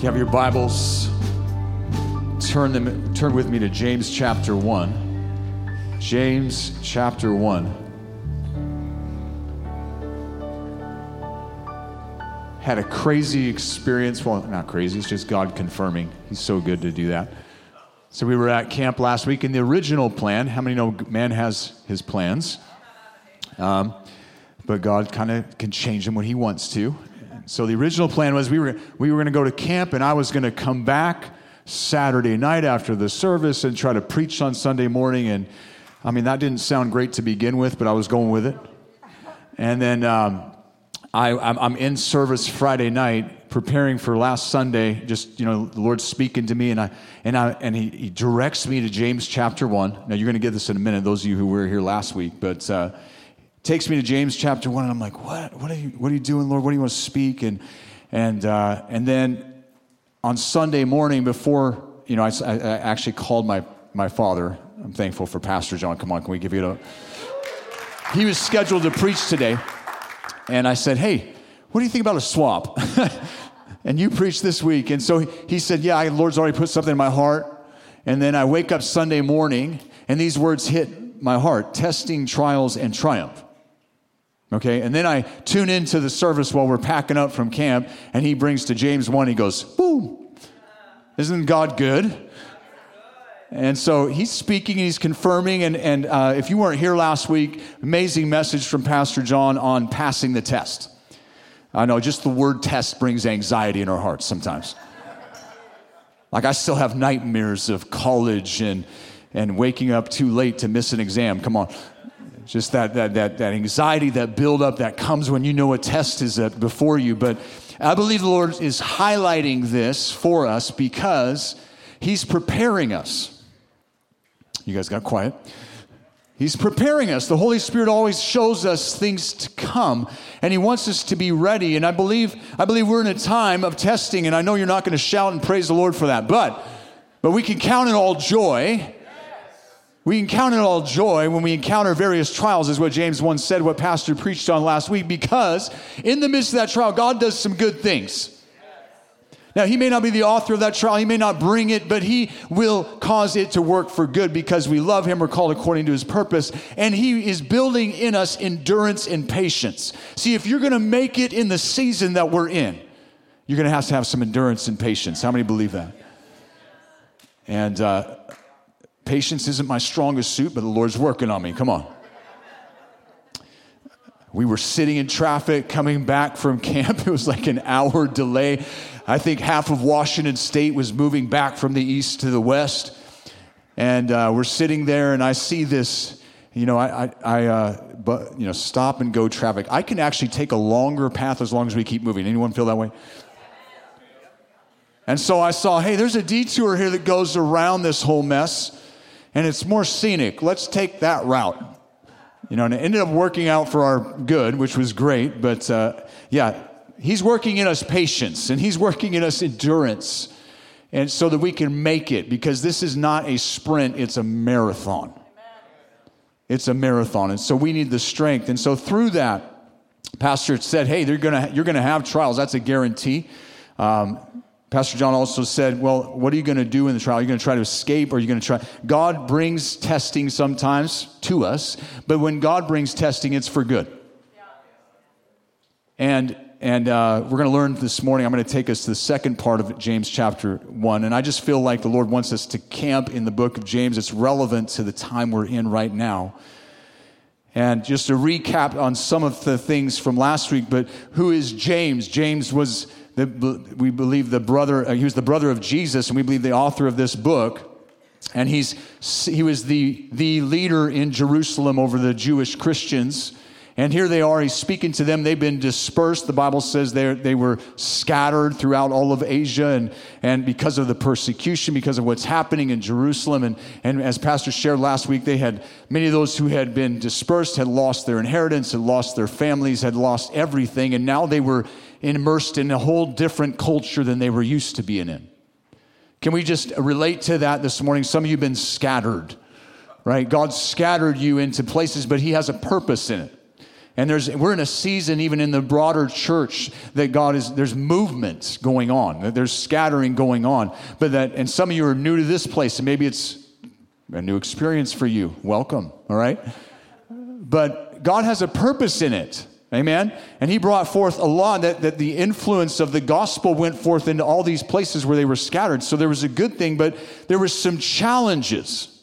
You have your Bibles, turn them turn with me to James chapter 1. James chapter 1. Had a crazy experience. Well, not crazy, it's just God confirming. He's so good to do that. So we were at camp last week, and the original plan, how many know man has his plans? Um, but God kind of can change them when he wants to. So the original plan was we were, we were going to go to camp, and I was going to come back Saturday night after the service and try to preach on Sunday morning. And I mean, that didn't sound great to begin with, but I was going with it. And then um, I, I'm in service Friday night, preparing for last Sunday. Just you know, the Lord's speaking to me, and I and I and he, he directs me to James chapter one. Now you're going to get this in a minute. Those of you who were here last week, but. Uh, takes me to James chapter one, and I'm like, what? What are you? What are you doing, Lord? What do you want to speak? And and uh, and then on Sunday morning, before you know, I, I, actually called my my father. I'm thankful for Pastor John. Come on, can we give you a? He was scheduled to preach today, and I said, hey, what do you think about a swap? and you preached this week, and so he said, yeah, the Lord's already put something in my heart. And then I wake up Sunday morning, and these words hit my heart: testing, trials, and triumph. Okay, and then I tune into the service while we're packing up from camp, and he brings to James 1, he goes, Boom! Isn't God good? And so he's speaking, he's confirming, and, and uh, if you weren't here last week, amazing message from Pastor John on passing the test. I know just the word test brings anxiety in our hearts sometimes. Like I still have nightmares of college and, and waking up too late to miss an exam. Come on. Just that, that, that, that anxiety, that buildup that comes when you know a test is before you. But I believe the Lord is highlighting this for us because He's preparing us. You guys got quiet. He's preparing us. The Holy Spirit always shows us things to come, and He wants us to be ready. And I believe, I believe we're in a time of testing, and I know you're not going to shout and praise the Lord for that, but, but we can count it all joy we can count it all joy when we encounter various trials, is what James once said, what Pastor preached on last week, because in the midst of that trial, God does some good things. Now, he may not be the author of that trial, he may not bring it, but he will cause it to work for good because we love him, we're called according to his purpose, and he is building in us endurance and patience. See, if you're gonna make it in the season that we're in, you're gonna have to have some endurance and patience. How many believe that? And uh, Patience isn't my strongest suit, but the Lord's working on me. Come on. We were sitting in traffic coming back from camp. It was like an hour delay. I think half of Washington state was moving back from the east to the west. And uh, we're sitting there, and I see this, you know, I, I, I uh, but, you know, stop and go traffic. I can actually take a longer path as long as we keep moving. Anyone feel that way? And so I saw, hey, there's a detour here that goes around this whole mess and it's more scenic. Let's take that route. You know, and it ended up working out for our good, which was great. But uh, yeah, he's working in us patience and he's working in us endurance. And so that we can make it because this is not a sprint, it's a marathon. It's a marathon. And so we need the strength. And so through that, Pastor said, hey, they're gonna, you're going to have trials. That's a guarantee. Um, Pastor John also said, Well, what are you going to do in the trial? Are you going to try to escape or are you going to try? God brings testing sometimes to us, but when God brings testing, it's for good. And and uh, we're going to learn this morning. I'm going to take us to the second part of James chapter 1. And I just feel like the Lord wants us to camp in the book of James. It's relevant to the time we're in right now. And just to recap on some of the things from last week, but who is James? James was the, we believe the brother, uh, he was the brother of Jesus, and we believe the author of this book. And he's, he was the, the leader in Jerusalem over the Jewish Christians. And here they are, he's speaking to them. They've been dispersed. The Bible says they they were scattered throughout all of Asia, and, and because of the persecution, because of what's happening in Jerusalem. And, and as Pastor shared last week, they had many of those who had been dispersed had lost their inheritance, had lost their families, had lost everything, and now they were immersed in a whole different culture than they were used to being in. Can we just relate to that this morning? Some of you have been scattered, right? God scattered you into places, but He has a purpose in it. And there's, we're in a season, even in the broader church, that God is, there's movements going on, that there's scattering going on. But that, and some of you are new to this place, and maybe it's a new experience for you. Welcome, all right? But God has a purpose in it. Amen. And he brought forth a law that, that the influence of the gospel went forth into all these places where they were scattered. So there was a good thing, but there were some challenges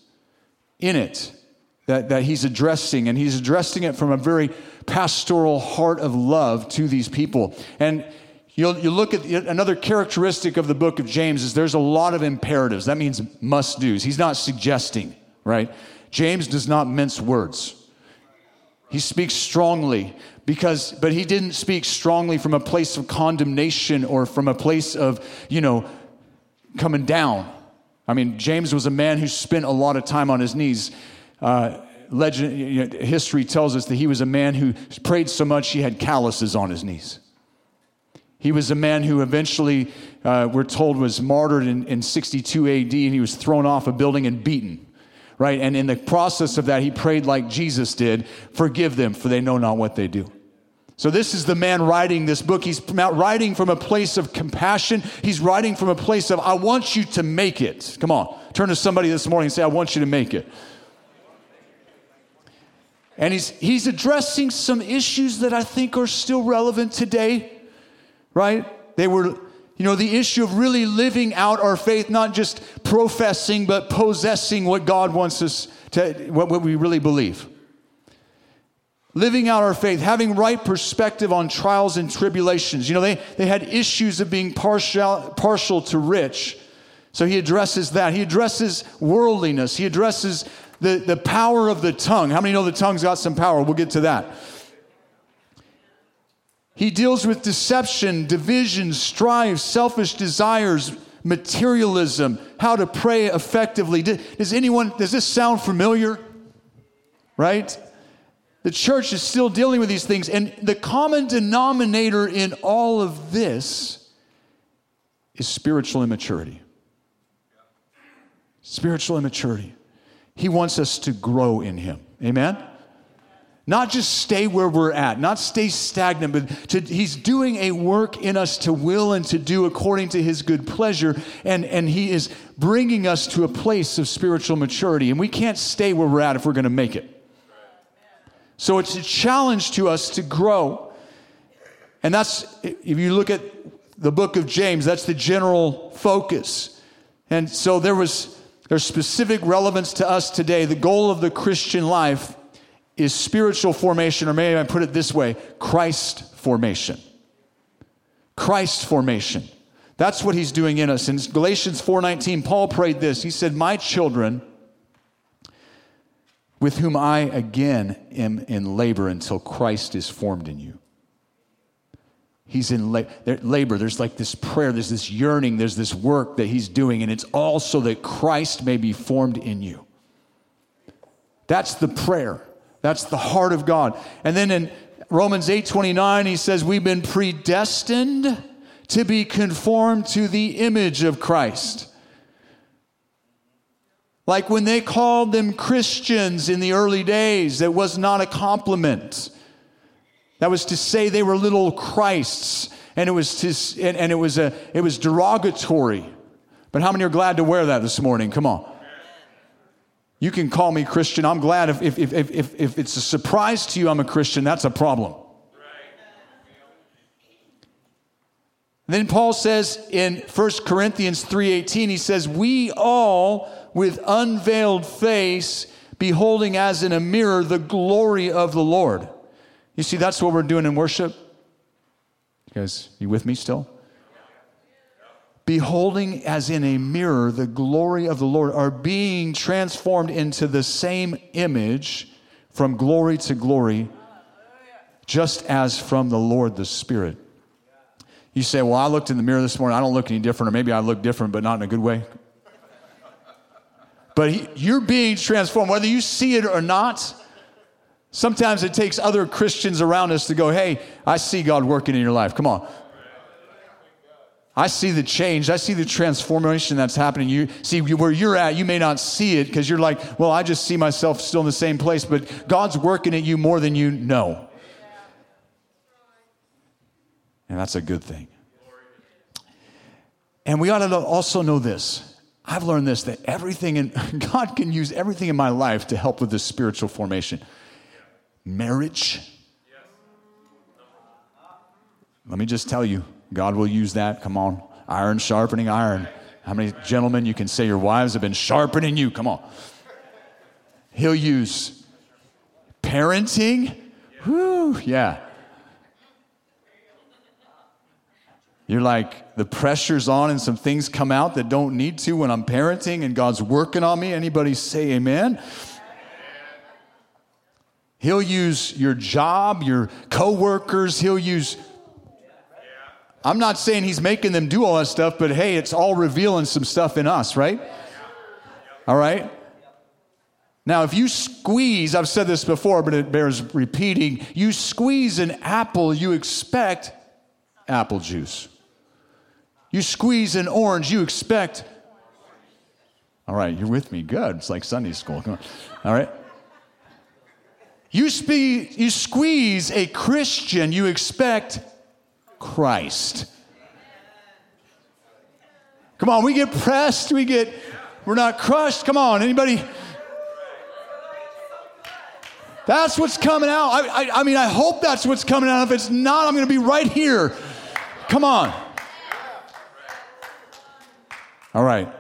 in it that, that he's addressing. And he's addressing it from a very pastoral heart of love to these people. And you'll, you look at another characteristic of the book of James is there's a lot of imperatives. That means must do's. He's not suggesting, right? James does not mince words. He speaks strongly because but he didn't speak strongly from a place of condemnation or from a place of, you know, coming down. I mean, James was a man who spent a lot of time on his knees. Uh, legend, you know, history tells us that he was a man who prayed so much he had calluses on his knees. He was a man who eventually, uh, we're told, was martyred in, in 62 AD, and he was thrown off a building and beaten right? And in the process of that, he prayed like Jesus did Forgive them, for they know not what they do. So, this is the man writing this book. He's writing from a place of compassion. He's writing from a place of, I want you to make it. Come on, turn to somebody this morning and say, I want you to make it. And he's, he's addressing some issues that I think are still relevant today, right? They were you know, the issue of really living out our faith, not just professing, but possessing what God wants us to, what, what we really believe. Living out our faith, having right perspective on trials and tribulations. You know, they, they had issues of being partial, partial to rich. So he addresses that. He addresses worldliness. He addresses the, the power of the tongue. How many know the tongue's got some power? We'll get to that. He deals with deception, division, strife, selfish desires, materialism, how to pray effectively. Does anyone, does this sound familiar? Right? The church is still dealing with these things. And the common denominator in all of this is spiritual immaturity. Spiritual immaturity. He wants us to grow in Him. Amen? Not just stay where we're at, not stay stagnant, but to, he's doing a work in us to will and to do according to his good pleasure. And, and he is bringing us to a place of spiritual maturity. And we can't stay where we're at if we're going to make it. So it's a challenge to us to grow. And that's, if you look at the book of James, that's the general focus. And so there was, there's specific relevance to us today. The goal of the Christian life is spiritual formation, or maybe I put it this way Christ formation. Christ formation. That's what he's doing in us. In Galatians 4:19, Paul prayed this. He said, "My children, with whom I again am in labor until Christ is formed in you." He's in labor. There's like this prayer, there's this yearning, there's this work that he's doing, and it's all so that Christ may be formed in you. That's the prayer. That's the heart of God. And then in Romans 8 29, he says, We've been predestined to be conformed to the image of Christ. Like when they called them Christians in the early days, that was not a compliment. That was to say they were little Christs, and it was to, and, and it was a it was derogatory. But how many are glad to wear that this morning? Come on. You can call me Christian. I'm glad if, if, if, if, if it's a surprise to you I'm a Christian, that's a problem. Then Paul says in 1 Corinthians 3:18 he says we all with unveiled face beholding as in a mirror the glory of the Lord. You see that's what we're doing in worship. You guys, you with me still? beholding as in a mirror the glory of the Lord, are being transformed into the same image from glory to glory, just as from the Lord the Spirit. You say, Well, I looked in the mirror this morning, I don't look any different, or maybe I look different, but not in a good way. But you're being transformed, whether you see it or not. Sometimes it takes other Christians around us to go, Hey, I see God working in your life. Come on. I see the change. I see the transformation that's happening. You see where you're at, you may not see it because you're like, well, I just see myself still in the same place, but God's working at you more than you know. And that's a good thing. And we ought to also know this. I've learned this that everything in God can use everything in my life to help with this spiritual formation. Marriage. Let me just tell you, God will use that. Come on. Iron sharpening iron. How many gentlemen you can say your wives have been sharpening you? Come on. He'll use parenting. Whew, yeah. You're like, the pressure's on and some things come out that don't need to when I'm parenting and God's working on me. Anybody say amen? He'll use your job, your coworkers, he'll use I'm not saying he's making them do all that stuff, but hey, it's all revealing some stuff in us, right? All right? Now, if you squeeze, I've said this before, but it bears repeating, you squeeze an apple, you expect apple juice. You squeeze an orange, you expect. All right, you're with me. Good. It's like Sunday school. Come on. All right. You, spe- you squeeze a Christian, you expect Christ. Come on, we get pressed, we get, we're not crushed. Come on, anybody? That's what's coming out. I, I, I mean, I hope that's what's coming out. If it's not, I'm going to be right here. Come on. All right.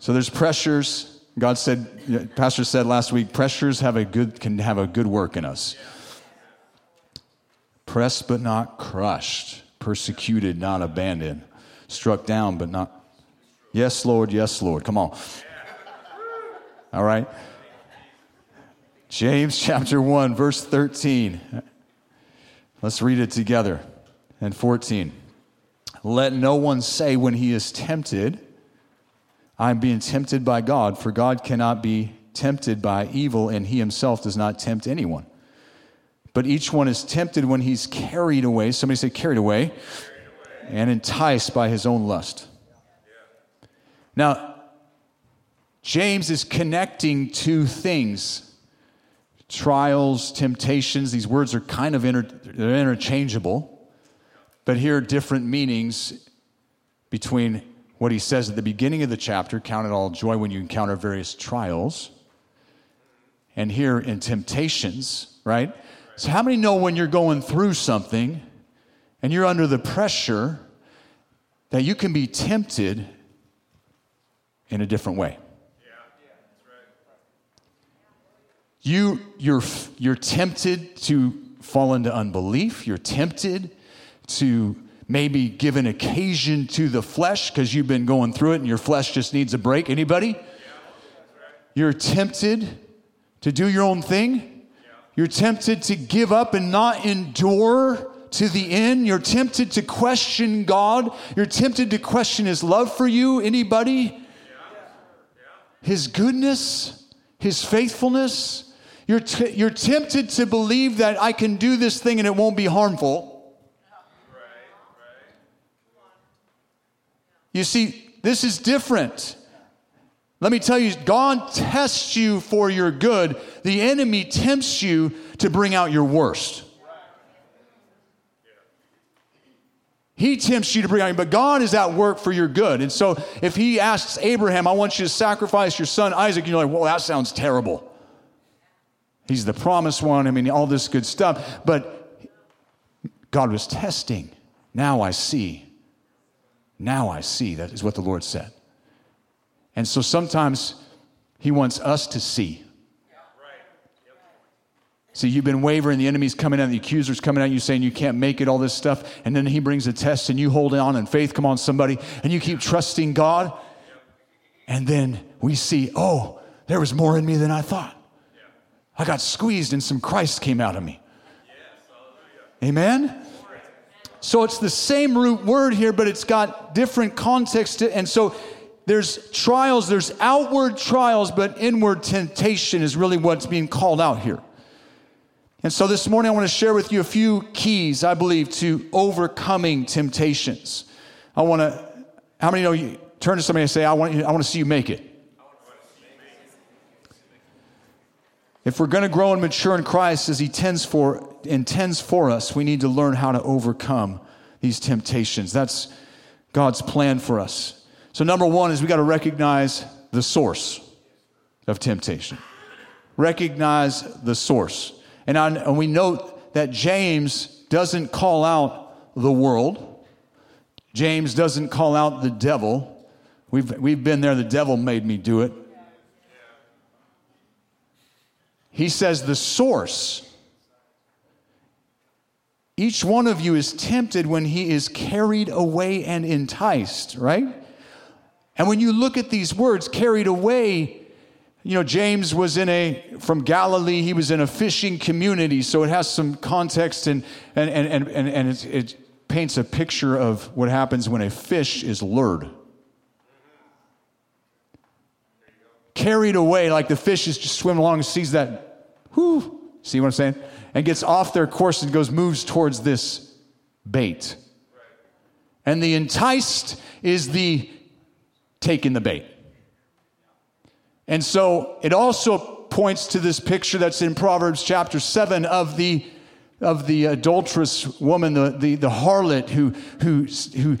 So there's pressures. God said, Pastor said last week, pressures have a good, can have a good work in us. Pressed but not crushed, persecuted, not abandoned, struck down but not. Yes, Lord, yes, Lord. Come on. All right. James chapter 1, verse 13. Let's read it together. And 14. Let no one say when he is tempted, I'm being tempted by God, for God cannot be tempted by evil, and he himself does not tempt anyone. But each one is tempted when he's carried away. Somebody say, carried away, carried away. and enticed by his own lust. Now, James is connecting two things trials, temptations. These words are kind of inter- interchangeable, but here are different meanings between what he says at the beginning of the chapter count it all joy when you encounter various trials, and here in temptations, right? So, how many know when you're going through something and you're under the pressure that you can be tempted in a different way? You, you're, you're tempted to fall into unbelief. You're tempted to maybe given occasion to the flesh because you've been going through it and your flesh just needs a break. Anybody? You're tempted to do your own thing. You're tempted to give up and not endure to the end. You're tempted to question God. You're tempted to question His love for you. Anybody? His goodness, His faithfulness. You're, t- you're tempted to believe that I can do this thing and it won't be harmful. You see, this is different. Let me tell you, God tests you for your good. The enemy tempts you to bring out your worst. He tempts you to bring out, but God is at work for your good. And so if he asks Abraham, I want you to sacrifice your son Isaac, you're like, well, that sounds terrible. He's the promised one. I mean, all this good stuff. But God was testing. Now I see. Now I see. That is what the Lord said. And so sometimes he wants us to see. See, you've been wavering, the enemy's coming out, the accuser's coming at you saying you can't make it, all this stuff, and then he brings a test and you hold on in faith, come on, somebody, and you keep trusting God. And then we see, oh, there was more in me than I thought. I got squeezed and some Christ came out of me. Amen? So it's the same root word here, but it's got different context. To, and so there's trials, there's outward trials, but inward temptation is really what's being called out here. And so this morning I want to share with you a few keys, I believe, to overcoming temptations. I want to, how many know you turn to somebody and say, I want, you, I want to see you make it? If we're going to grow and mature in Christ as He tends for, intends for us, we need to learn how to overcome these temptations. That's God's plan for us. So, number one is we got to recognize the source of temptation. Recognize the source. And, on, and we note that James doesn't call out the world, James doesn't call out the devil. We've, we've been there, the devil made me do it. He says the source. Each one of you is tempted when he is carried away and enticed, right? And when you look at these words, carried away, you know, James was in a, from Galilee, he was in a fishing community, so it has some context and, and, and, and, and it, it paints a picture of what happens when a fish is lured. carried away like the fish is just swimming along and sees that, whoo, see what I'm saying? And gets off their course and goes, moves towards this bait. And the enticed is the taking the bait. And so it also points to this picture that's in Proverbs chapter 7 of the of the adulterous woman, the, the, the harlot who, who, who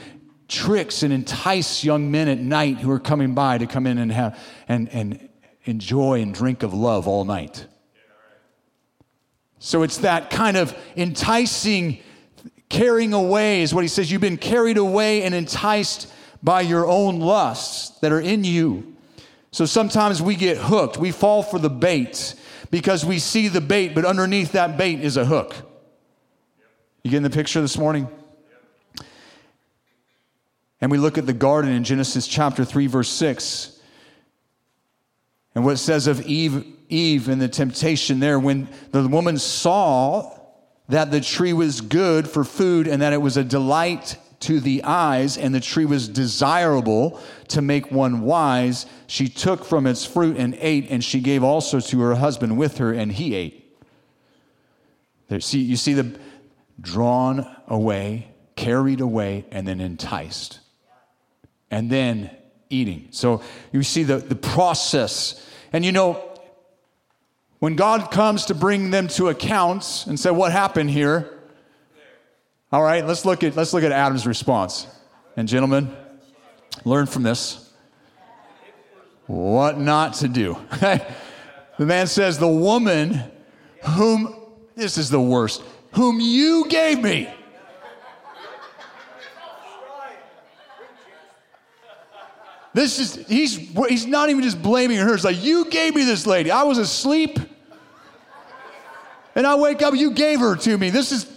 tricks and entice young men at night who are coming by to come in and have and, and enjoy and drink of love all night. So it's that kind of enticing, carrying away is what he says. You've been carried away and enticed by your own lusts that are in you. So sometimes we get hooked. We fall for the bait because we see the bait, but underneath that bait is a hook. You getting the picture this morning? And we look at the garden in Genesis chapter 3, verse 6. And what it says of Eve, Eve and the temptation there, when the woman saw that the tree was good for food and that it was a delight to the eyes and the tree was desirable to make one wise, she took from its fruit and ate, and she gave also to her husband with her, and he ate. There, see, you see the drawn away, carried away, and then enticed and then eating. So you see the, the process. And you know, when God comes to bring them to accounts and say, What happened here? All right, let's look at let's look at Adam's response. And gentlemen, learn from this. What not to do. the man says, The woman whom this is the worst, whom you gave me. This is, he's, he's not even just blaming her. It's like, you gave me this lady. I was asleep. And I wake up, you gave her to me. This is,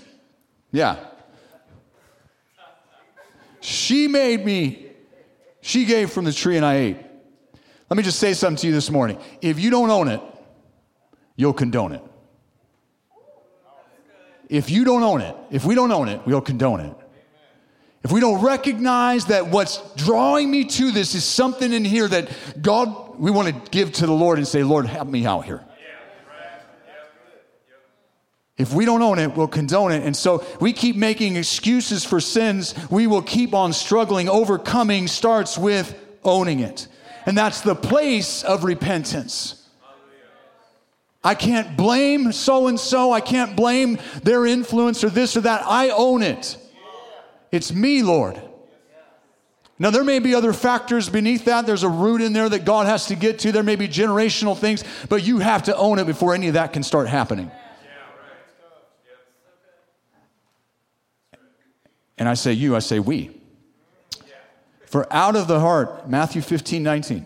yeah. She made me, she gave from the tree and I ate. Let me just say something to you this morning. If you don't own it, you'll condone it. If you don't own it, if we don't own it, we'll condone it. If we don't recognize that what's drawing me to this is something in here that God, we want to give to the Lord and say, Lord, help me out here. If we don't own it, we'll condone it. And so we keep making excuses for sins. We will keep on struggling. Overcoming starts with owning it. And that's the place of repentance. I can't blame so and so. I can't blame their influence or this or that. I own it. It's me, Lord. Now, there may be other factors beneath that. There's a root in there that God has to get to. There may be generational things, but you have to own it before any of that can start happening. And I say you, I say we. For out of the heart, Matthew 15, 19,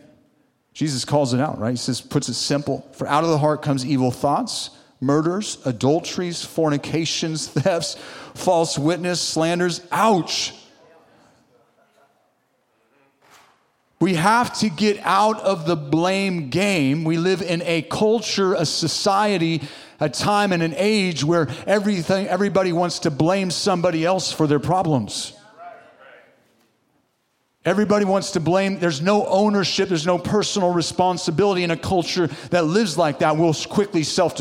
Jesus calls it out, right? He says, puts it simple. For out of the heart comes evil thoughts murders, adulteries, fornications, thefts, false witness, slanders. Ouch. We have to get out of the blame game. We live in a culture, a society, a time and an age where everything everybody wants to blame somebody else for their problems. Everybody wants to blame. There's no ownership, there's no personal responsibility in a culture that lives like that will quickly self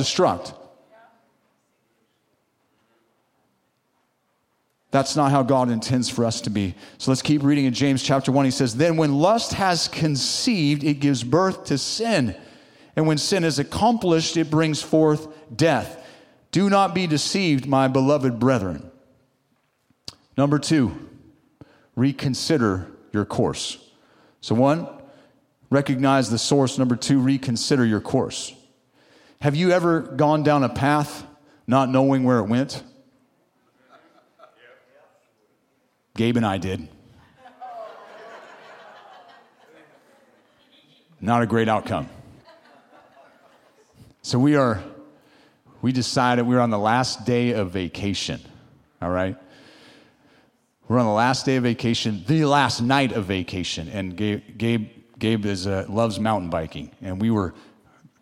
That's not how God intends for us to be. So let's keep reading in James chapter 1. He says, Then when lust has conceived, it gives birth to sin. And when sin is accomplished, it brings forth death. Do not be deceived, my beloved brethren. Number two, reconsider your course. So, one, recognize the source. Number two, reconsider your course. Have you ever gone down a path not knowing where it went? Gabe and I did. Not a great outcome. So we are, we decided we were on the last day of vacation, all right? We're on the last day of vacation, the last night of vacation, and Gabe, Gabe, Gabe is, uh, loves mountain biking, and we were,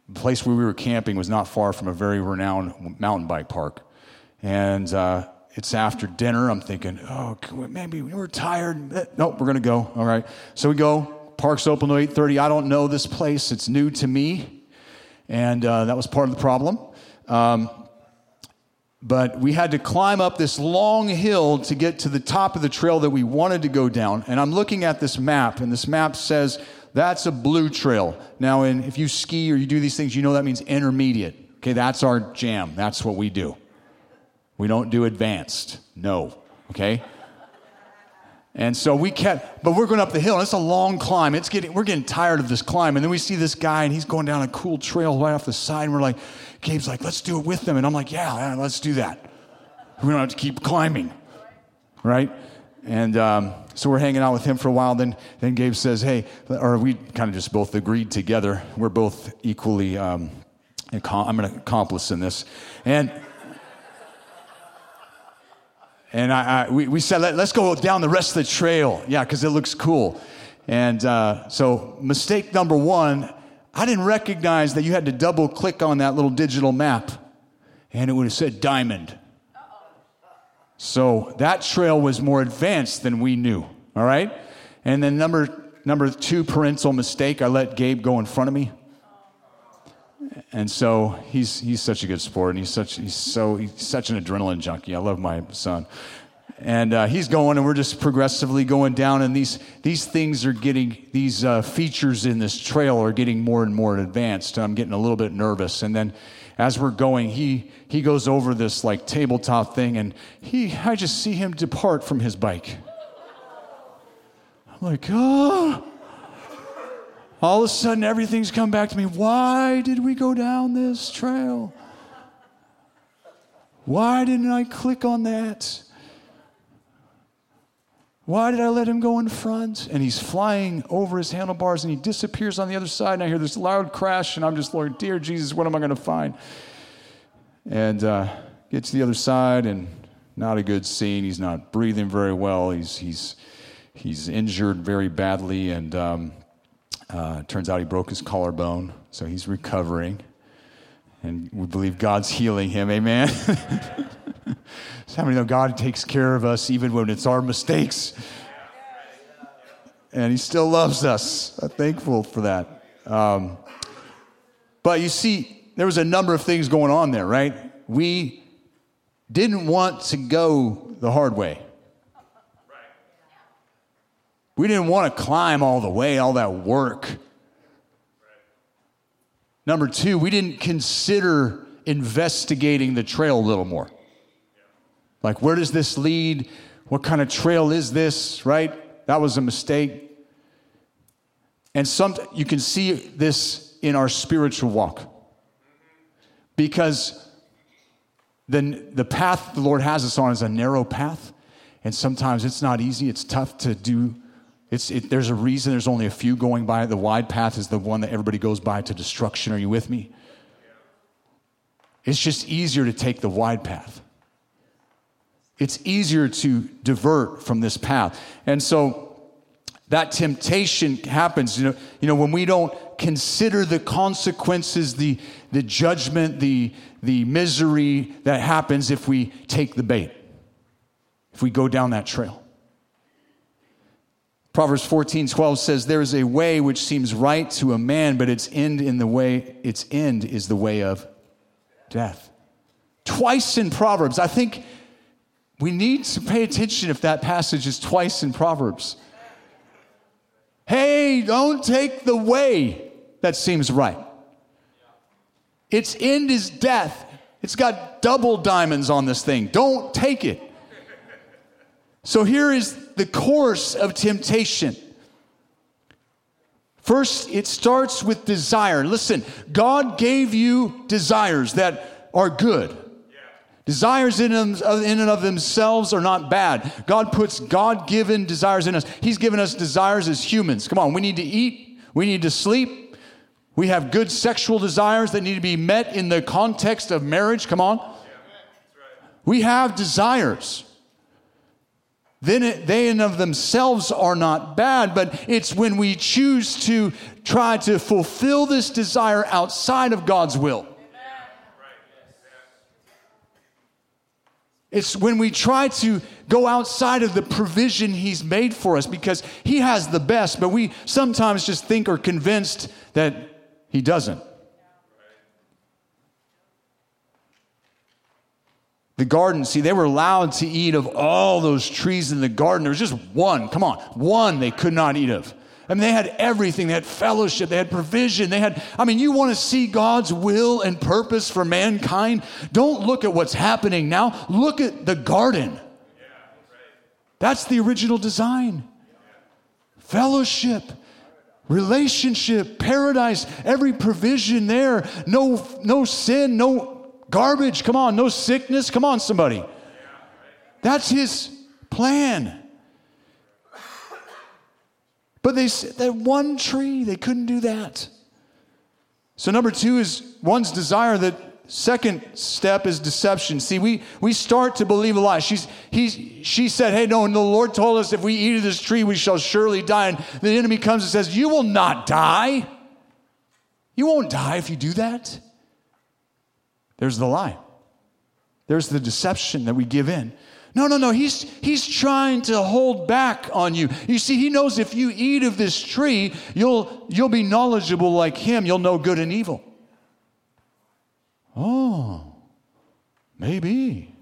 the place where we were camping was not far from a very renowned mountain bike park. And uh, it's after dinner. I'm thinking, oh, maybe we're tired. Eh, nope, we're going to go. All right. So we go. Park's open to 8.30. I don't know this place. It's new to me. And uh, that was part of the problem. Um, but we had to climb up this long hill to get to the top of the trail that we wanted to go down. And I'm looking at this map, and this map says that's a blue trail. Now, in, if you ski or you do these things, you know that means intermediate. Okay, that's our jam. That's what we do. We don't do advanced. No. Okay? And so we kept, but we're going up the hill, and it's a long climb. It's getting, we're getting tired of this climb. And then we see this guy, and he's going down a cool trail right off the side. And we're like, Gabe's like, let's do it with them. And I'm like, yeah, let's do that. We don't have to keep climbing, right? And um, so we're hanging out with him for a while. Then, then Gabe says, hey, or we kind of just both agreed together. We're both equally, um, I'm an accomplice in this. And and I, I, we, we said, Let, us go down the rest of the trail. Yeah, because it looks cool. And uh, so, mistake number one, I didn't recognize that you had to double click on that little digital map, and it would have said diamond. So, that trail was more advanced than we knew. All right? And then, number, number two parental mistake, I let Gabe go in front of me and so he's he's such a good sport, and he's such he's so he's such an adrenaline junkie. I love my son, and uh, he's going, and we're just progressively going down, and these these things are getting these uh, features in this trail are getting more and more advanced. I'm getting a little bit nervous, and then as we're going, he he goes over this like tabletop thing, and he I just see him depart from his bike. I'm like, oh all of a sudden everything's come back to me. Why did we go down this trail? Why didn't I click on that? Why did I let him go in front? And he's flying over his handlebars and he disappears on the other side. And I hear this loud crash, and I'm just, Lord, dear Jesus, what am I going to find? And uh, get to the other side, and not a good scene. He's not breathing very well. He's, he's, he's injured very badly, and um, uh, turns out he broke his collarbone, so he's recovering. And we believe God's healing him. Amen. so how many know God takes care of us even when it's our mistakes? And he still loves us. I'm thankful for that. Um, but you see, there was a number of things going on there, right? We didn't want to go the hard way. We didn't want to climb all the way, all that work. Number two, we didn't consider investigating the trail a little more. Like, where does this lead? What kind of trail is this, right? That was a mistake. And some, you can see this in our spiritual walk. Because then the path the Lord has us on is a narrow path. And sometimes it's not easy, it's tough to do it, there's a reason there's only a few going by. The wide path is the one that everybody goes by to destruction. Are you with me? It's just easier to take the wide path. It's easier to divert from this path. And so that temptation happens. You know, you know when we don't consider the consequences, the, the judgment, the, the misery that happens if we take the bait, if we go down that trail. Proverbs 14, 12 says, There is a way which seems right to a man, but its end in the way, its end is the way of death. Twice in Proverbs. I think we need to pay attention if that passage is twice in Proverbs. Hey, don't take the way that seems right. Its end is death. It's got double diamonds on this thing. Don't take it. So here is the course of temptation. First, it starts with desire. Listen, God gave you desires that are good. Desires in, and of themselves are not bad. God puts God given desires in us. He's given us desires as humans. Come on, we need to eat, we need to sleep. We have good sexual desires that need to be met in the context of marriage. Come on. We have desires then it, they in of themselves are not bad, but it's when we choose to try to fulfill this desire outside of God's will. It's when we try to go outside of the provision He's made for us because He has the best, but we sometimes just think or convinced that He doesn't. The garden, see, they were allowed to eat of all those trees in the garden. There was just one, come on, one they could not eat of. I mean, they had everything. They had fellowship. They had provision. They had, I mean, you want to see God's will and purpose for mankind? Don't look at what's happening now. Look at the garden. That's the original design. Fellowship, relationship, paradise, every provision there. No, no sin, no Garbage, come on. No sickness, come on, somebody. That's his plan. But they said that one tree, they couldn't do that. So number two is one's desire that second step is deception. See, we, we start to believe a lie. She's, he, she said, Hey, no, and the Lord told us if we eat of this tree, we shall surely die. And the enemy comes and says, You will not die. You won't die if you do that. There's the lie. There's the deception that we give in. No, no, no. He's, he's trying to hold back on you. You see, he knows if you eat of this tree, you'll, you'll be knowledgeable like him. You'll know good and evil. Oh, maybe.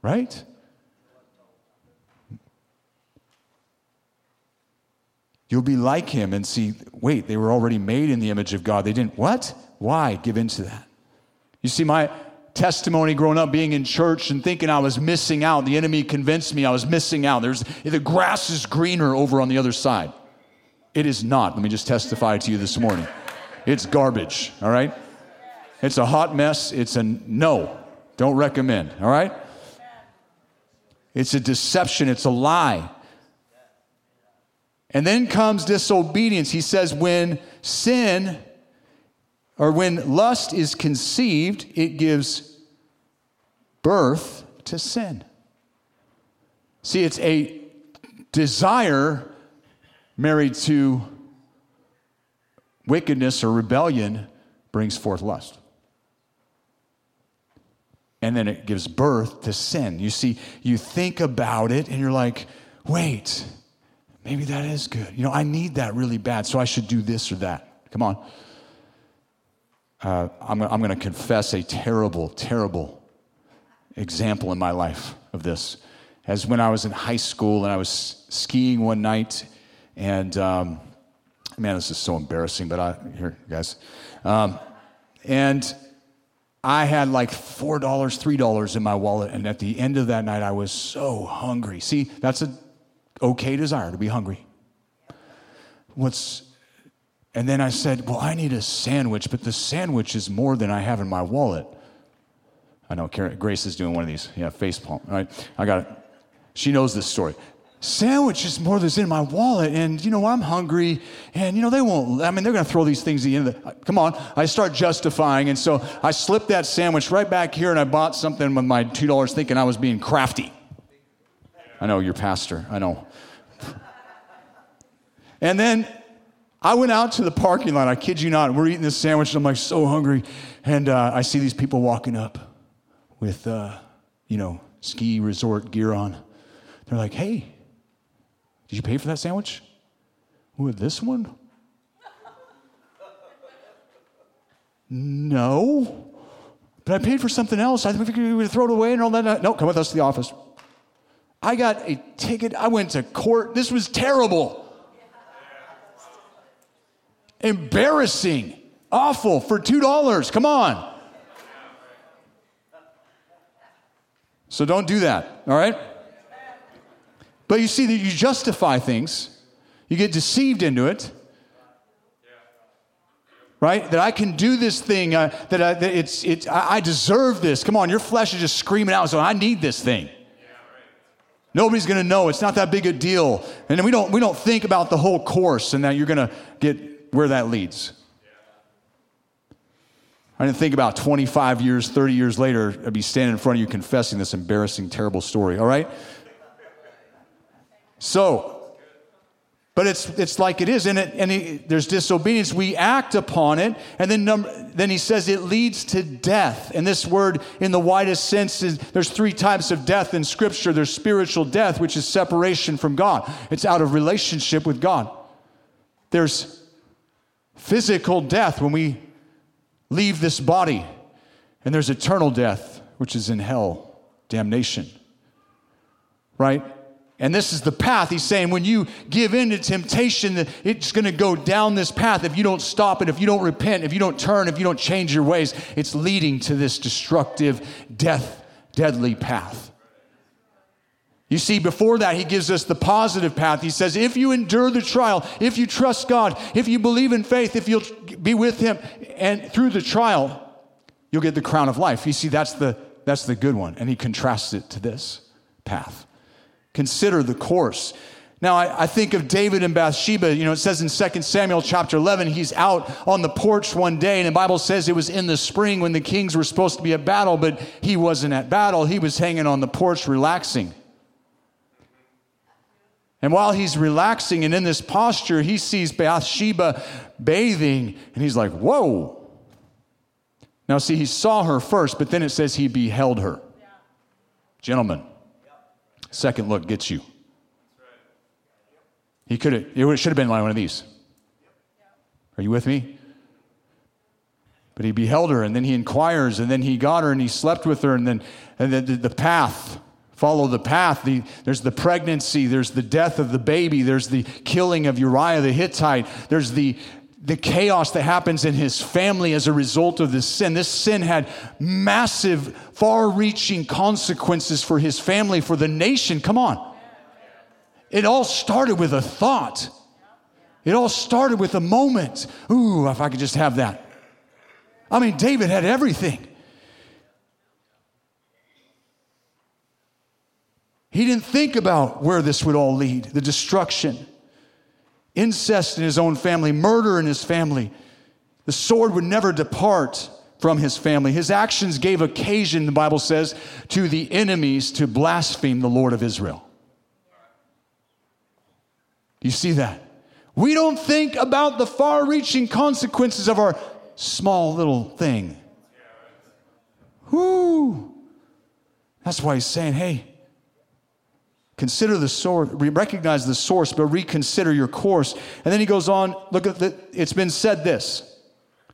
Right? You'll be like him and see, wait, they were already made in the image of God. They didn't, what? Why give in to that? You see, my testimony growing up being in church and thinking I was missing out, the enemy convinced me I was missing out. There's, the grass is greener over on the other side. It is not. Let me just testify to you this morning. It's garbage, all right? It's a hot mess. It's a no. Don't recommend, all right? It's a deception, it's a lie. And then comes disobedience. He says, when sin or when lust is conceived, it gives birth to sin. See, it's a desire married to wickedness or rebellion brings forth lust. And then it gives birth to sin. You see, you think about it and you're like, wait, maybe that is good. You know, I need that really bad, so I should do this or that. Come on uh, I'm, I'm going to confess a terrible, terrible example in my life of this. As when I was in high school and I was skiing one night, and um, man, this is so embarrassing, but I, here, guys. Um, and I had like $4, $3 in my wallet, and at the end of that night, I was so hungry. See, that's an okay desire to be hungry. What's and then I said, Well, I need a sandwich, but the sandwich is more than I have in my wallet. I know Grace is doing one of these. Yeah, face palm. All right, I got it. She knows this story. Sandwich is more that's in my wallet, and you know I'm hungry, and you know they won't. I mean they're going to throw these things in. The, end. Uh, come on, I start justifying, and so I slipped that sandwich right back here, and I bought something with my two dollars, thinking I was being crafty. I know you're pastor. I know. And then I went out to the parking lot, I kid you not, we're eating this sandwich, and I'm like so hungry. And uh, I see these people walking up with, uh, you know, ski resort gear on. They're like, hey, did you pay for that sandwich? With this one? no. But I paid for something else. I think we would throw it away and all that. No, come with us to the office. I got a ticket. I went to court. This was terrible embarrassing, awful for $2. Come on. So don't do that, all right? But you see that you justify things, you get deceived into it. Right? That I can do this thing, uh, that, I, that it's, it's, I, deserve this. Come on, your flesh is just screaming out, so I need this thing. Nobody's going to know. It's not that big a deal. And we don't, we don't think about the whole course and that you're going to get where that leads. I didn't think about 25 years, 30 years later, I'd be standing in front of you confessing this embarrassing, terrible story, all right? So, but it's, it's like it is, and, it, and he, there's disobedience. We act upon it, and then, number, then he says it leads to death. And this word, in the widest sense, is there's three types of death in Scripture. There's spiritual death, which is separation from God, it's out of relationship with God. There's physical death when we leave this body, and there's eternal death, which is in hell, damnation. Right? And this is the path. He's saying when you give in to temptation, it's going to go down this path. If you don't stop it, if you don't repent, if you don't turn, if you don't change your ways, it's leading to this destructive, death, deadly path. You see, before that, he gives us the positive path. He says, if you endure the trial, if you trust God, if you believe in faith, if you'll be with him, and through the trial, you'll get the crown of life. You see, that's the, that's the good one. And he contrasts it to this path. Consider the course. Now, I, I, think of David and Bathsheba. You know, it says in 2 Samuel chapter 11, he's out on the porch one day, and the Bible says it was in the spring when the kings were supposed to be at battle, but he wasn't at battle. He was hanging on the porch relaxing. And while he's relaxing and in this posture, he sees Bathsheba bathing, and he's like, Whoa. Now, see, he saw her first, but then it says he beheld her. Gentlemen, Second look gets you. He could have, it should have been like one of these. Are you with me? But he beheld her, and then he inquires, and then he got her, and he slept with her, and then and the, the, the path, follow the path. The, there's the pregnancy, there's the death of the baby, there's the killing of Uriah the Hittite, there's the the chaos that happens in his family as a result of this sin. This sin had massive, far reaching consequences for his family, for the nation. Come on. It all started with a thought, it all started with a moment. Ooh, if I could just have that. I mean, David had everything. He didn't think about where this would all lead the destruction incest in his own family, murder in his family. The sword would never depart from his family. His actions gave occasion, the Bible says, to the enemies to blaspheme the Lord of Israel. You see that? We don't think about the far reaching consequences of our small little thing. Whoo! That's why he's saying, hey, Consider the source, recognize the source, but reconsider your course. And then he goes on, look at the, it's been said this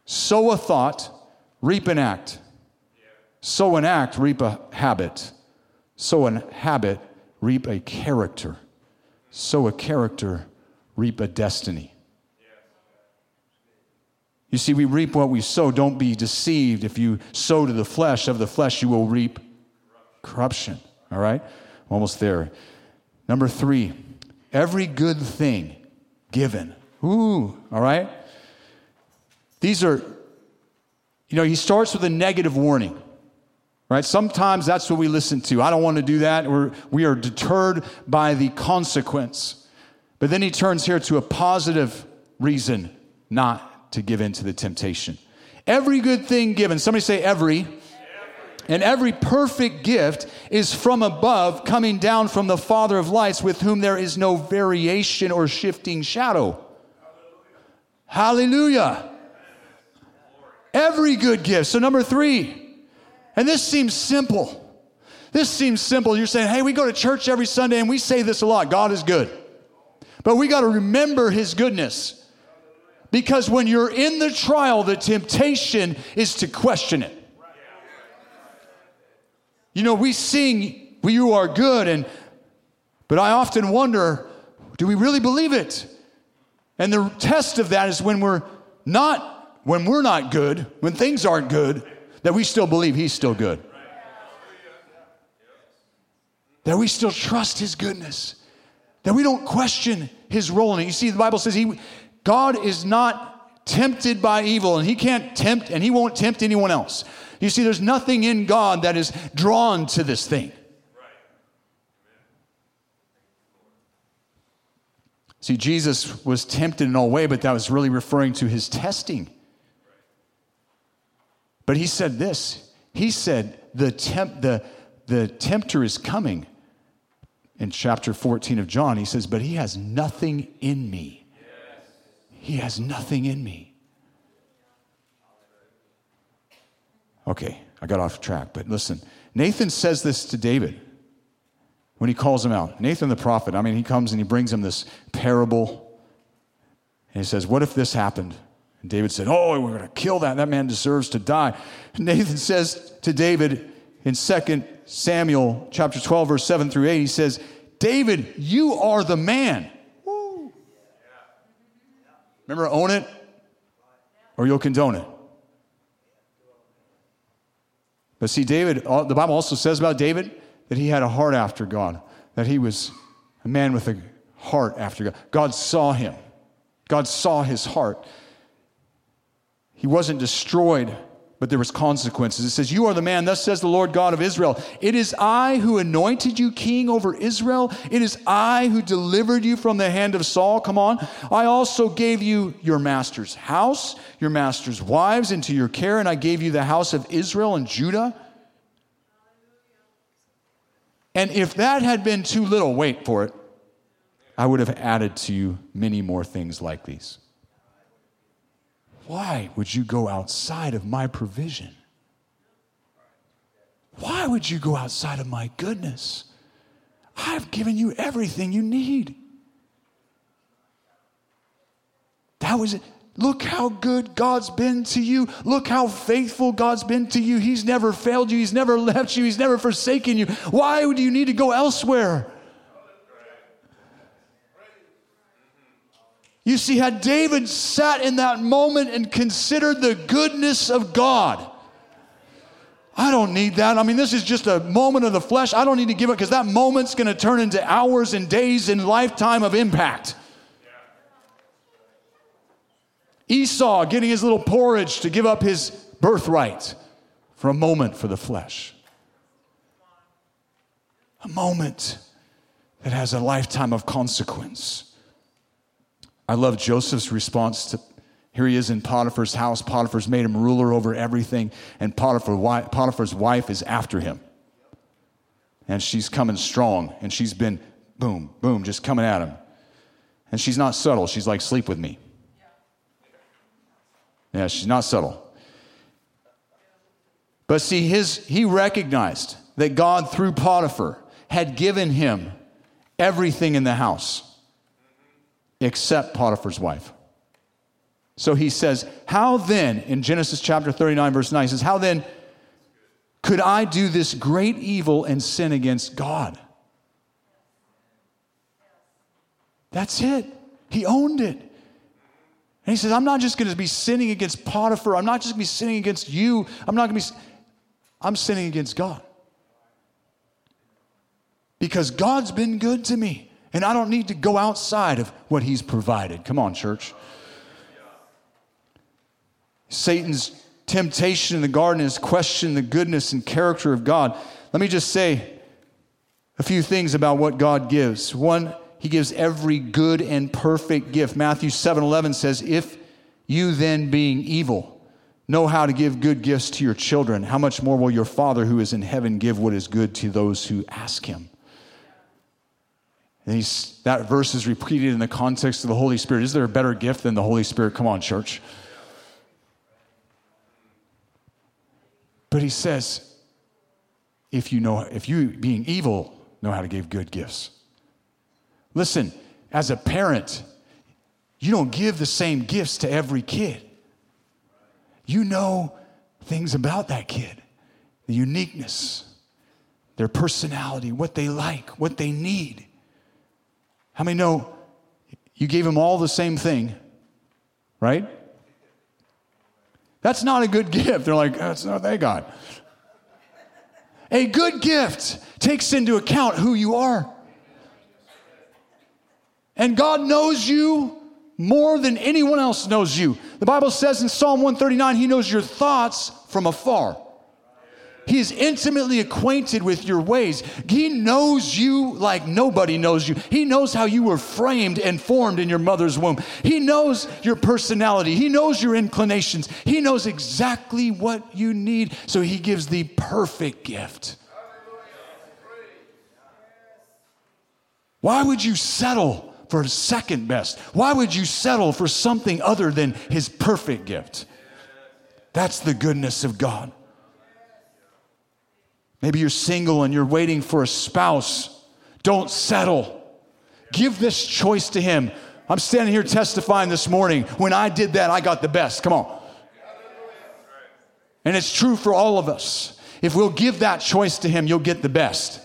sow a thought, reap an act. Sow an act, reap a habit. Sow an habit, reap a character. Sow a character, reap a destiny. You see, we reap what we sow. Don't be deceived. If you sow to the flesh, of the flesh you will reap corruption. All right? Almost there. Number three, every good thing given. Ooh, all right? These are, you know, he starts with a negative warning, right? Sometimes that's what we listen to. I don't want to do that. We're, we are deterred by the consequence. But then he turns here to a positive reason not to give in to the temptation. Every good thing given, somebody say every. And every perfect gift is from above, coming down from the Father of lights, with whom there is no variation or shifting shadow. Hallelujah. Hallelujah. Every good gift. So, number three, and this seems simple. This seems simple. You're saying, hey, we go to church every Sunday and we say this a lot God is good. But we got to remember his goodness. Because when you're in the trial, the temptation is to question it. You know, we sing, You are good, and but I often wonder, do we really believe it? And the test of that is when we're not, when we're not good, when things aren't good, that we still believe He's still good. That we still trust His goodness. That we don't question his role in it. You see, the Bible says he, God is not tempted by evil, and he can't tempt, and he won't tempt anyone else. You see, there's nothing in God that is drawn to this thing. See, Jesus was tempted in all way, but that was really referring to his testing. But he said this. He said, the, temp, the, the tempter is coming. In chapter 14 of John, he says, But he has nothing in me. He has nothing in me. Okay, I got off track, but listen. Nathan says this to David when he calls him out. Nathan the prophet, I mean, he comes and he brings him this parable. And he says, What if this happened? And David said, Oh, we're going to kill that. That man deserves to die. And Nathan says to David in 2 Samuel chapter 12, verse 7 through 8, he says, David, you are the man. Woo. Remember, own it or you'll condone it. But see, David, uh, the Bible also says about David that he had a heart after God, that he was a man with a heart after God. God saw him, God saw his heart. He wasn't destroyed, but there was consequences. It says, "You are the man, thus says the Lord God of Israel. It is I who anointed you king over Israel. It is I who delivered you from the hand of Saul. Come on. I also gave you your master's house, your master's wives into your care, and I gave you the house of Israel and Judah." And if that had been too little, wait for it, I would have added to you many more things like these. Why would you go outside of my provision? Why would you go outside of my goodness? I've given you everything you need. That was it. Look how good God's been to you. Look how faithful God's been to you. He's never failed you. He's never left you. He's never forsaken you. Why would you need to go elsewhere? You see, had David sat in that moment and considered the goodness of God, I don't need that. I mean, this is just a moment of the flesh. I don't need to give it because that moment's going to turn into hours and days and lifetime of impact. Esau getting his little porridge to give up his birthright for a moment for the flesh. A moment that has a lifetime of consequence. I love Joseph's response to here he is in Potiphar's house. Potiphar's made him ruler over everything, and Potiphar's wife is after him. And she's coming strong, and she's been boom, boom, just coming at him. And she's not subtle. She's like, sleep with me. Yeah, she's not subtle. But see, his, he recognized that God, through Potiphar, had given him everything in the house except Potiphar's wife. So he says, How then, in Genesis chapter 39, verse 9, he says, How then could I do this great evil and sin against God? That's it. He owned it. And he says, I'm not just going to be sinning against Potiphar. I'm not just going to be sinning against you. I'm not going to be, I'm sinning against God. Because God's been good to me. And I don't need to go outside of what he's provided. Come on, church. Satan's temptation in the garden is question the goodness and character of God. Let me just say a few things about what God gives. One, he gives every good and perfect gift. Matthew 7 11 says, If you then, being evil, know how to give good gifts to your children, how much more will your Father who is in heaven give what is good to those who ask him? And that verse is repeated in the context of the Holy Spirit. Is there a better gift than the Holy Spirit? Come on, church. But he says, if you know, if you being evil know how to give good gifts, Listen, as a parent, you don't give the same gifts to every kid. You know things about that kid, the uniqueness, their personality, what they like, what they need. How many know you gave them all the same thing, right? That's not a good gift. They're like, that's not what they got. A good gift takes into account who you are. And God knows you more than anyone else knows you. The Bible says in Psalm 139, He knows your thoughts from afar. He is intimately acquainted with your ways. He knows you like nobody knows you. He knows how you were framed and formed in your mother's womb. He knows your personality. He knows your inclinations. He knows exactly what you need. So he gives the perfect gift. Why would you settle for second best? Why would you settle for something other than his perfect gift? That's the goodness of God. Maybe you're single and you're waiting for a spouse. Don't settle. Give this choice to Him. I'm standing here testifying this morning. When I did that, I got the best. Come on. And it's true for all of us. If we'll give that choice to Him, you'll get the best.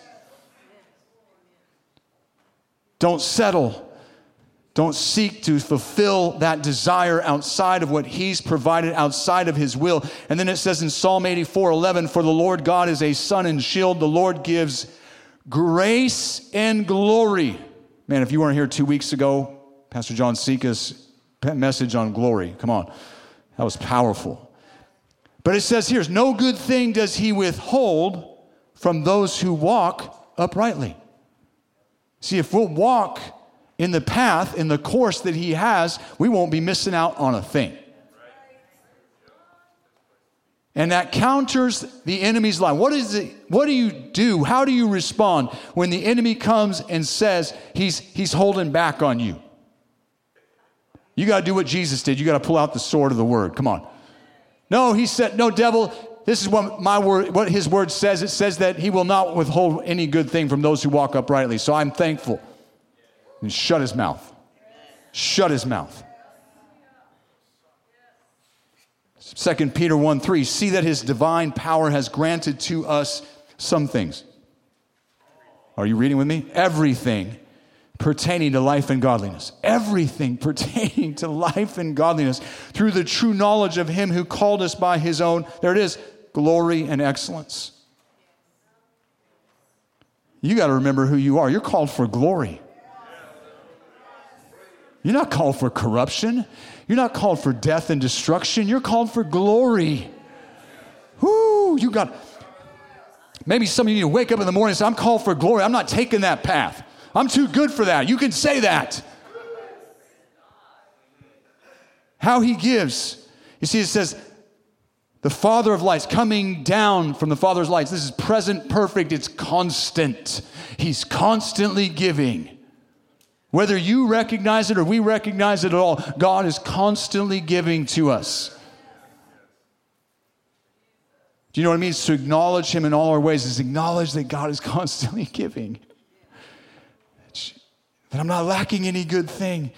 Don't settle don't seek to fulfill that desire outside of what He's provided, outside of His will. And then it says in Psalm 84 11, For the Lord God is a sun and shield. The Lord gives grace and glory. Man, if you weren't here two weeks ago, Pastor John Sika's message on glory, come on, that was powerful. But it says here, no good thing does He withhold from those who walk uprightly. See, if we'll walk in the path, in the course that He has, we won't be missing out on a thing. And that counters the enemy's lie. What is it? What do you do? How do you respond when the enemy comes and says he's, he's holding back on you? You got to do what Jesus did. You got to pull out the sword of the word. Come on. No, he said, no, devil, this is what my word, what his word says. It says that he will not withhold any good thing from those who walk uprightly. So I'm thankful and shut his mouth. Shut his mouth. 2 Peter 1 3, see that his divine power has granted to us some things. Are you reading with me? Everything pertaining to life and godliness. Everything pertaining to life and godliness through the true knowledge of him who called us by his own, there it is, glory and excellence. You got to remember who you are. You're called for glory. You're not called for corruption. You're not called for death and destruction. You're called for glory. Whoo, you got. Maybe some of you need to wake up in the morning and say, I'm called for glory. I'm not taking that path. I'm too good for that. You can say that. How he gives. You see, it says, the Father of lights coming down from the Father's lights. This is present perfect, it's constant. He's constantly giving. Whether you recognize it or we recognize it at all, God is constantly giving to us. Do you know what it means to acknowledge Him in all our ways? Is acknowledge that God is constantly giving. That I'm not lacking any good thing.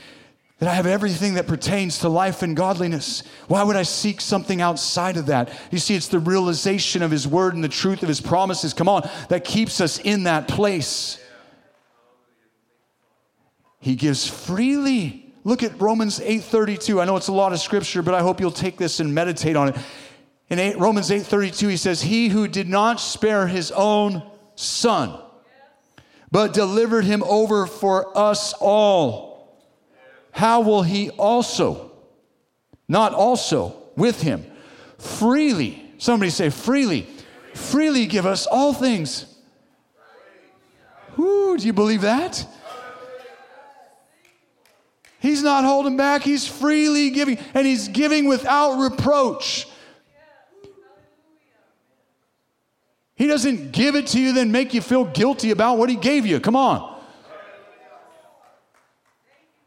That I have everything that pertains to life and godliness. Why would I seek something outside of that? You see, it's the realization of His word and the truth of His promises, come on, that keeps us in that place. He gives freely. Look at Romans 8:32. I know it's a lot of scripture, but I hope you'll take this and meditate on it. In 8, Romans 8:32 he says, "He who did not spare his own son, but delivered him over for us all, how will he also not also with him freely, somebody say freely, freely give us all things?" Whoo, do you believe that? He's not holding back, he's freely giving, and he's giving without reproach. He doesn't give it to you, then make you feel guilty about what he gave you. Come on.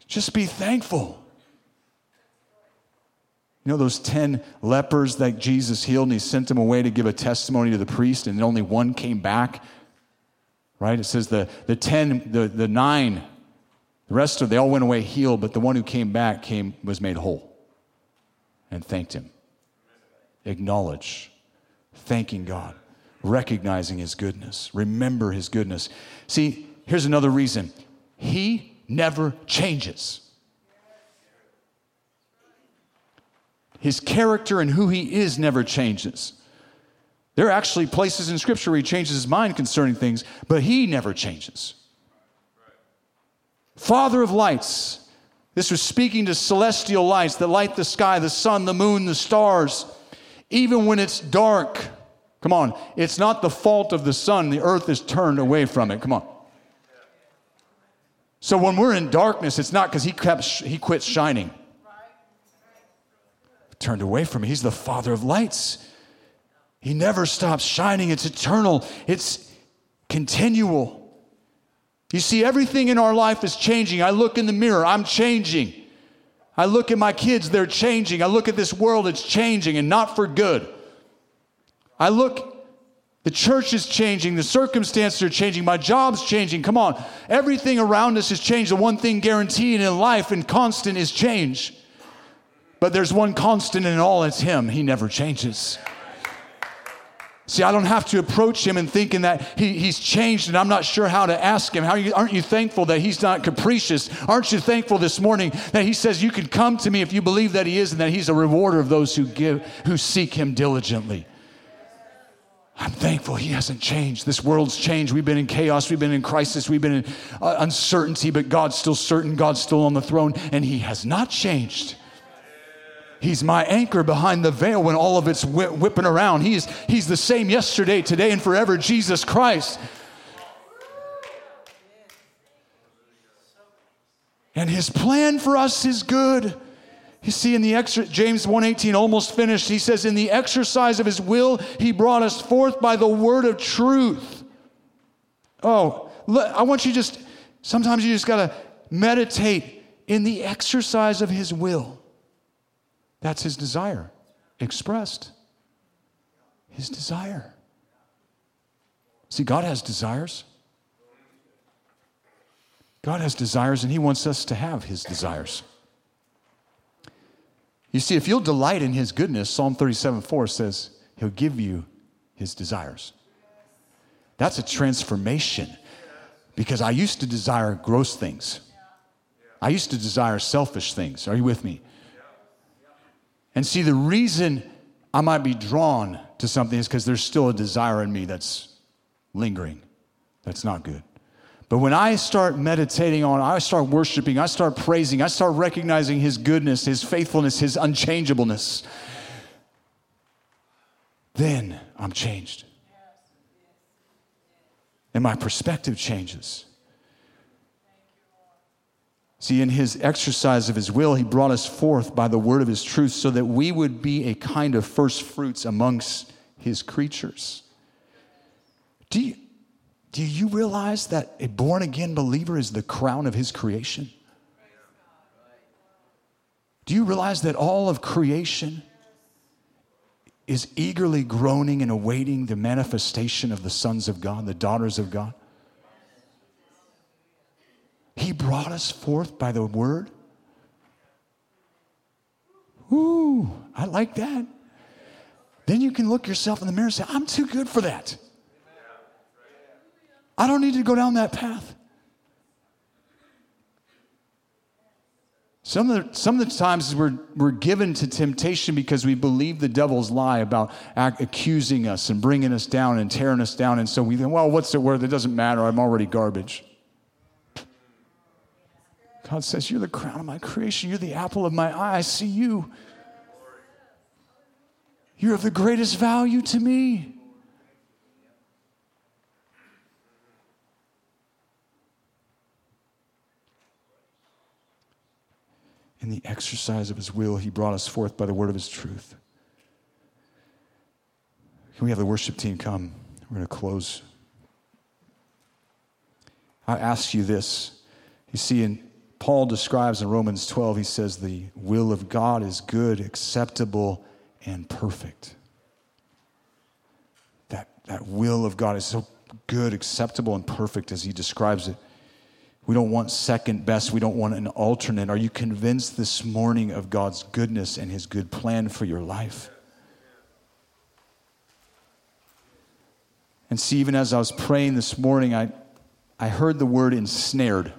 Just be thankful. You know those 10 lepers that Jesus healed and he sent them away to give a testimony to the priest and only one came back? Right? It says the, the 10, the, the nine the rest of they all went away healed, but the one who came back came was made whole and thanked him. Acknowledge, thanking God, recognizing his goodness, remember his goodness. See, here's another reason. He never changes. His character and who he is never changes. There are actually places in Scripture where he changes his mind concerning things, but he never changes. Father of lights. This was speaking to celestial lights that light the sky, the sun, the moon, the stars. Even when it's dark, come on, it's not the fault of the sun. The earth is turned away from it. Come on. So when we're in darkness, it's not because he, kept, he quit shining. Turned away from me. He's the Father of lights. He never stops shining. It's eternal, it's continual. You see, everything in our life is changing. I look in the mirror, I'm changing. I look at my kids, they're changing. I look at this world, it's changing and not for good. I look, the church is changing, the circumstances are changing, my job's changing. Come on, everything around us has changed. The one thing guaranteed in life and constant is change. But there's one constant in all, it's Him. He never changes. See, I don't have to approach him and thinking that he, he's changed and I'm not sure how to ask him. How you, aren't you thankful that he's not capricious? Aren't you thankful this morning that he says you can come to me if you believe that he is and that he's a rewarder of those who give, who seek him diligently? I'm thankful he hasn't changed. This world's changed. We've been in chaos. We've been in crisis. We've been in uh, uncertainty, but God's still certain. God's still on the throne, and he has not changed. He's my anchor behind the veil when all of it's whipping around. He's, he's the same yesterday, today, and forever, Jesus Christ. And his plan for us is good. You see, in the extra, James 1:18, almost finished. He says, "In the exercise of his will, he brought us forth by the word of truth." Oh, I want you just. Sometimes you just gotta meditate in the exercise of his will. That's his desire expressed. His desire. See, God has desires. God has desires, and He wants us to have His desires. You see, if you'll delight in His goodness, Psalm 37 4 says, He'll give you His desires. That's a transformation because I used to desire gross things. I used to desire selfish things. Are you with me? And see, the reason I might be drawn to something is because there's still a desire in me that's lingering, that's not good. But when I start meditating on, I start worshiping, I start praising, I start recognizing His goodness, His faithfulness, His unchangeableness, then I'm changed. And my perspective changes. See, in his exercise of his will, he brought us forth by the word of his truth so that we would be a kind of first fruits amongst his creatures. Do you, do you realize that a born again believer is the crown of his creation? Do you realize that all of creation is eagerly groaning and awaiting the manifestation of the sons of God, the daughters of God? He brought us forth by the word. Ooh, I like that. Then you can look yourself in the mirror and say, I'm too good for that. I don't need to go down that path. Some of, the, some of the times we're, we're given to temptation because we believe the devil's lie about act, accusing us and bringing us down and tearing us down. And so we think, well, what's it worth? It doesn't matter. I'm already garbage. God says, You're the crown of my creation. You're the apple of my eye. I see you. You're of the greatest value to me. In the exercise of his will, he brought us forth by the word of his truth. Can we have the worship team come? We're going to close. I ask you this. You see, in Paul describes in Romans 12, he says, the will of God is good, acceptable, and perfect. That, that will of God is so good, acceptable, and perfect as he describes it. We don't want second best. We don't want an alternate. Are you convinced this morning of God's goodness and his good plan for your life? And see, even as I was praying this morning, I, I heard the word ensnared.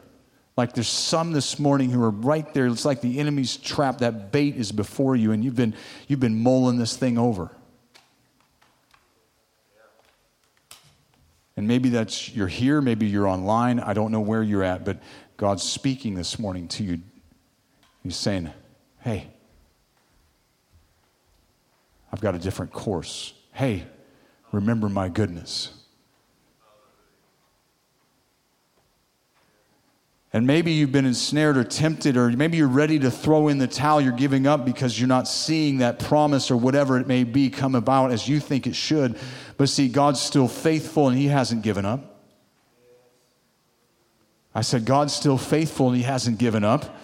Like there's some this morning who are right there. It's like the enemy's trap. That bait is before you, and you've been, you've been mulling this thing over. And maybe that's you're here, maybe you're online. I don't know where you're at, but God's speaking this morning to you. He's saying, Hey, I've got a different course. Hey, remember my goodness. And maybe you've been ensnared or tempted, or maybe you're ready to throw in the towel, you're giving up because you're not seeing that promise or whatever it may be come about as you think it should. But see, God's still faithful and He hasn't given up. I said, God's still faithful and He hasn't given up.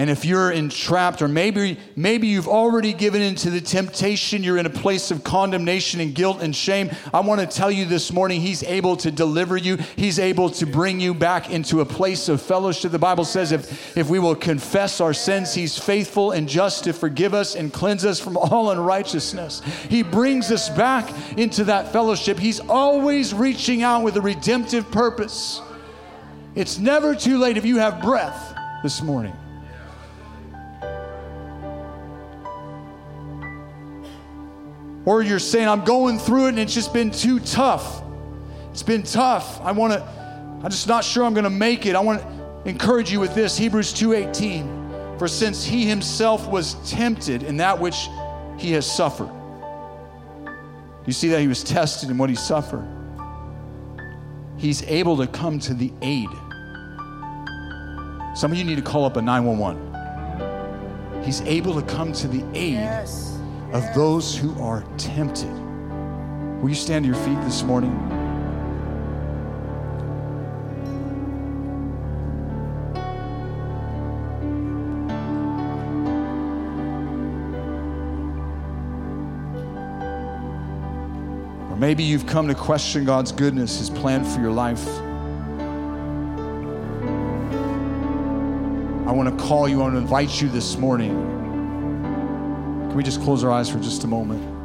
And if you're entrapped, or maybe, maybe you've already given into the temptation, you're in a place of condemnation and guilt and shame, I want to tell you this morning, He's able to deliver you. He's able to bring you back into a place of fellowship. The Bible says if, if we will confess our sins, He's faithful and just to forgive us and cleanse us from all unrighteousness. He brings us back into that fellowship. He's always reaching out with a redemptive purpose. It's never too late if you have breath this morning. Or you're saying, I'm going through it and it's just been too tough. It's been tough. I want to, I'm just not sure I'm going to make it. I want to encourage you with this Hebrews 2.18. For since he himself was tempted in that which he has suffered. You see that he was tested in what he suffered. He's able to come to the aid. Some of you need to call up a 911. He's able to come to the aid. Yes of those who are tempted. Will you stand to your feet this morning? Or maybe you've come to question God's goodness, His plan for your life. I want to call you, I want to invite you this morning can we just close our eyes for just a moment?